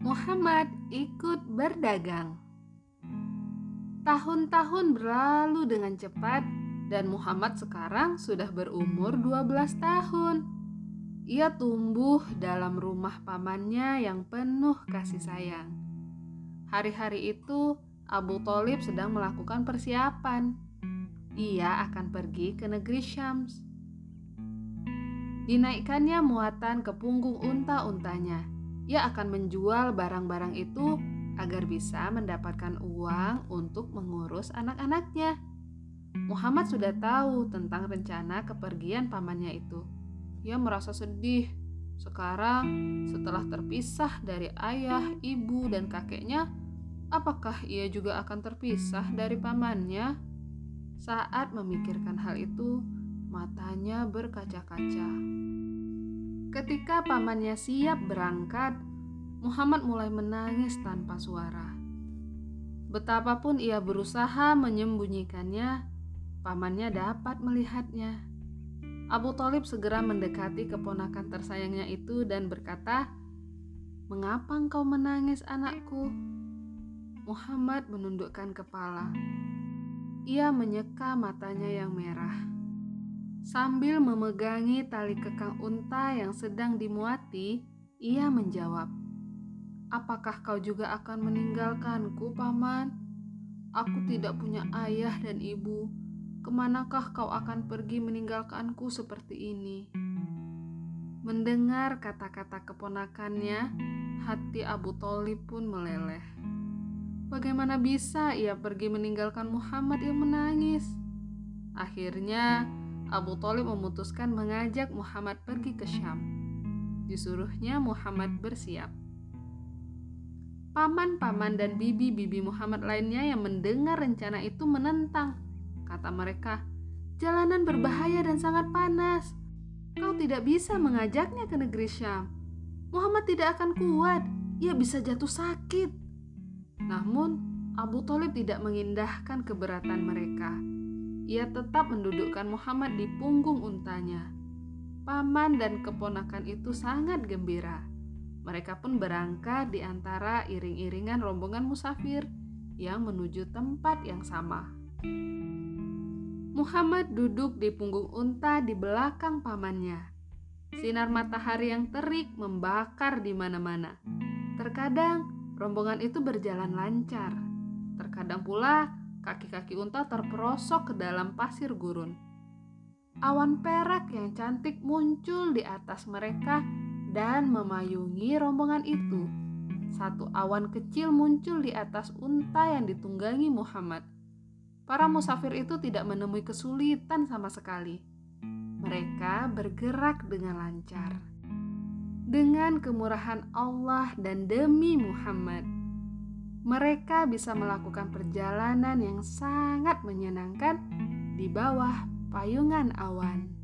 Muhammad ikut berdagang. Tahun-tahun berlalu dengan cepat dan Muhammad sekarang sudah berumur 12 tahun. Ia tumbuh dalam rumah pamannya yang penuh kasih sayang. Hari-hari itu Abu Talib sedang melakukan persiapan. Ia akan pergi ke negeri Syams. Dinaikkannya muatan ke punggung unta-untanya. Ia akan menjual barang-barang itu agar bisa mendapatkan uang untuk mengurus anak-anaknya. Muhammad sudah tahu tentang rencana kepergian pamannya itu. Ia merasa sedih. Sekarang, setelah terpisah dari ayah, ibu, dan kakeknya, apakah ia juga akan terpisah dari pamannya? Saat memikirkan hal itu, matanya berkaca-kaca. Ketika pamannya siap berangkat, Muhammad mulai menangis tanpa suara. Betapapun ia berusaha menyembunyikannya, pamannya dapat melihatnya. Abu Talib segera mendekati keponakan tersayangnya itu dan berkata, "Mengapa engkau menangis, anakku?" Muhammad menundukkan kepala. Ia menyeka matanya yang merah. Sambil memegangi tali kekang unta yang sedang dimuati, ia menjawab, Apakah kau juga akan meninggalkanku, Paman? Aku tidak punya ayah dan ibu. Ke manakah kau akan pergi meninggalkanku seperti ini? Mendengar kata-kata keponakannya, hati Abu Talib pun meleleh. Bagaimana bisa ia pergi meninggalkan Muhammad yang menangis? Akhirnya, Abu Talib memutuskan mengajak Muhammad pergi ke Syam. Disuruhnya Muhammad bersiap. Paman-paman dan bibi-bibi Muhammad lainnya yang mendengar rencana itu menentang. Kata mereka, "Jalanan berbahaya dan sangat panas. Kau tidak bisa mengajaknya ke negeri Syam. Muhammad tidak akan kuat, ia bisa jatuh sakit." Namun, Abu Talib tidak mengindahkan keberatan mereka. Ia tetap mendudukkan Muhammad di punggung untanya. Paman dan keponakan itu sangat gembira mereka pun berangkat di antara iring-iringan rombongan musafir yang menuju tempat yang sama. Muhammad duduk di punggung unta di belakang pamannya. Sinar matahari yang terik membakar di mana-mana. Terkadang rombongan itu berjalan lancar. Terkadang pula kaki-kaki unta terperosok ke dalam pasir gurun. Awan perak yang cantik muncul di atas mereka dan memayungi rombongan itu. Satu awan kecil muncul di atas unta yang ditunggangi Muhammad. Para musafir itu tidak menemui kesulitan sama sekali. Mereka bergerak dengan lancar. Dengan kemurahan Allah dan demi Muhammad, mereka bisa melakukan perjalanan yang sangat menyenangkan di bawah payungan awan.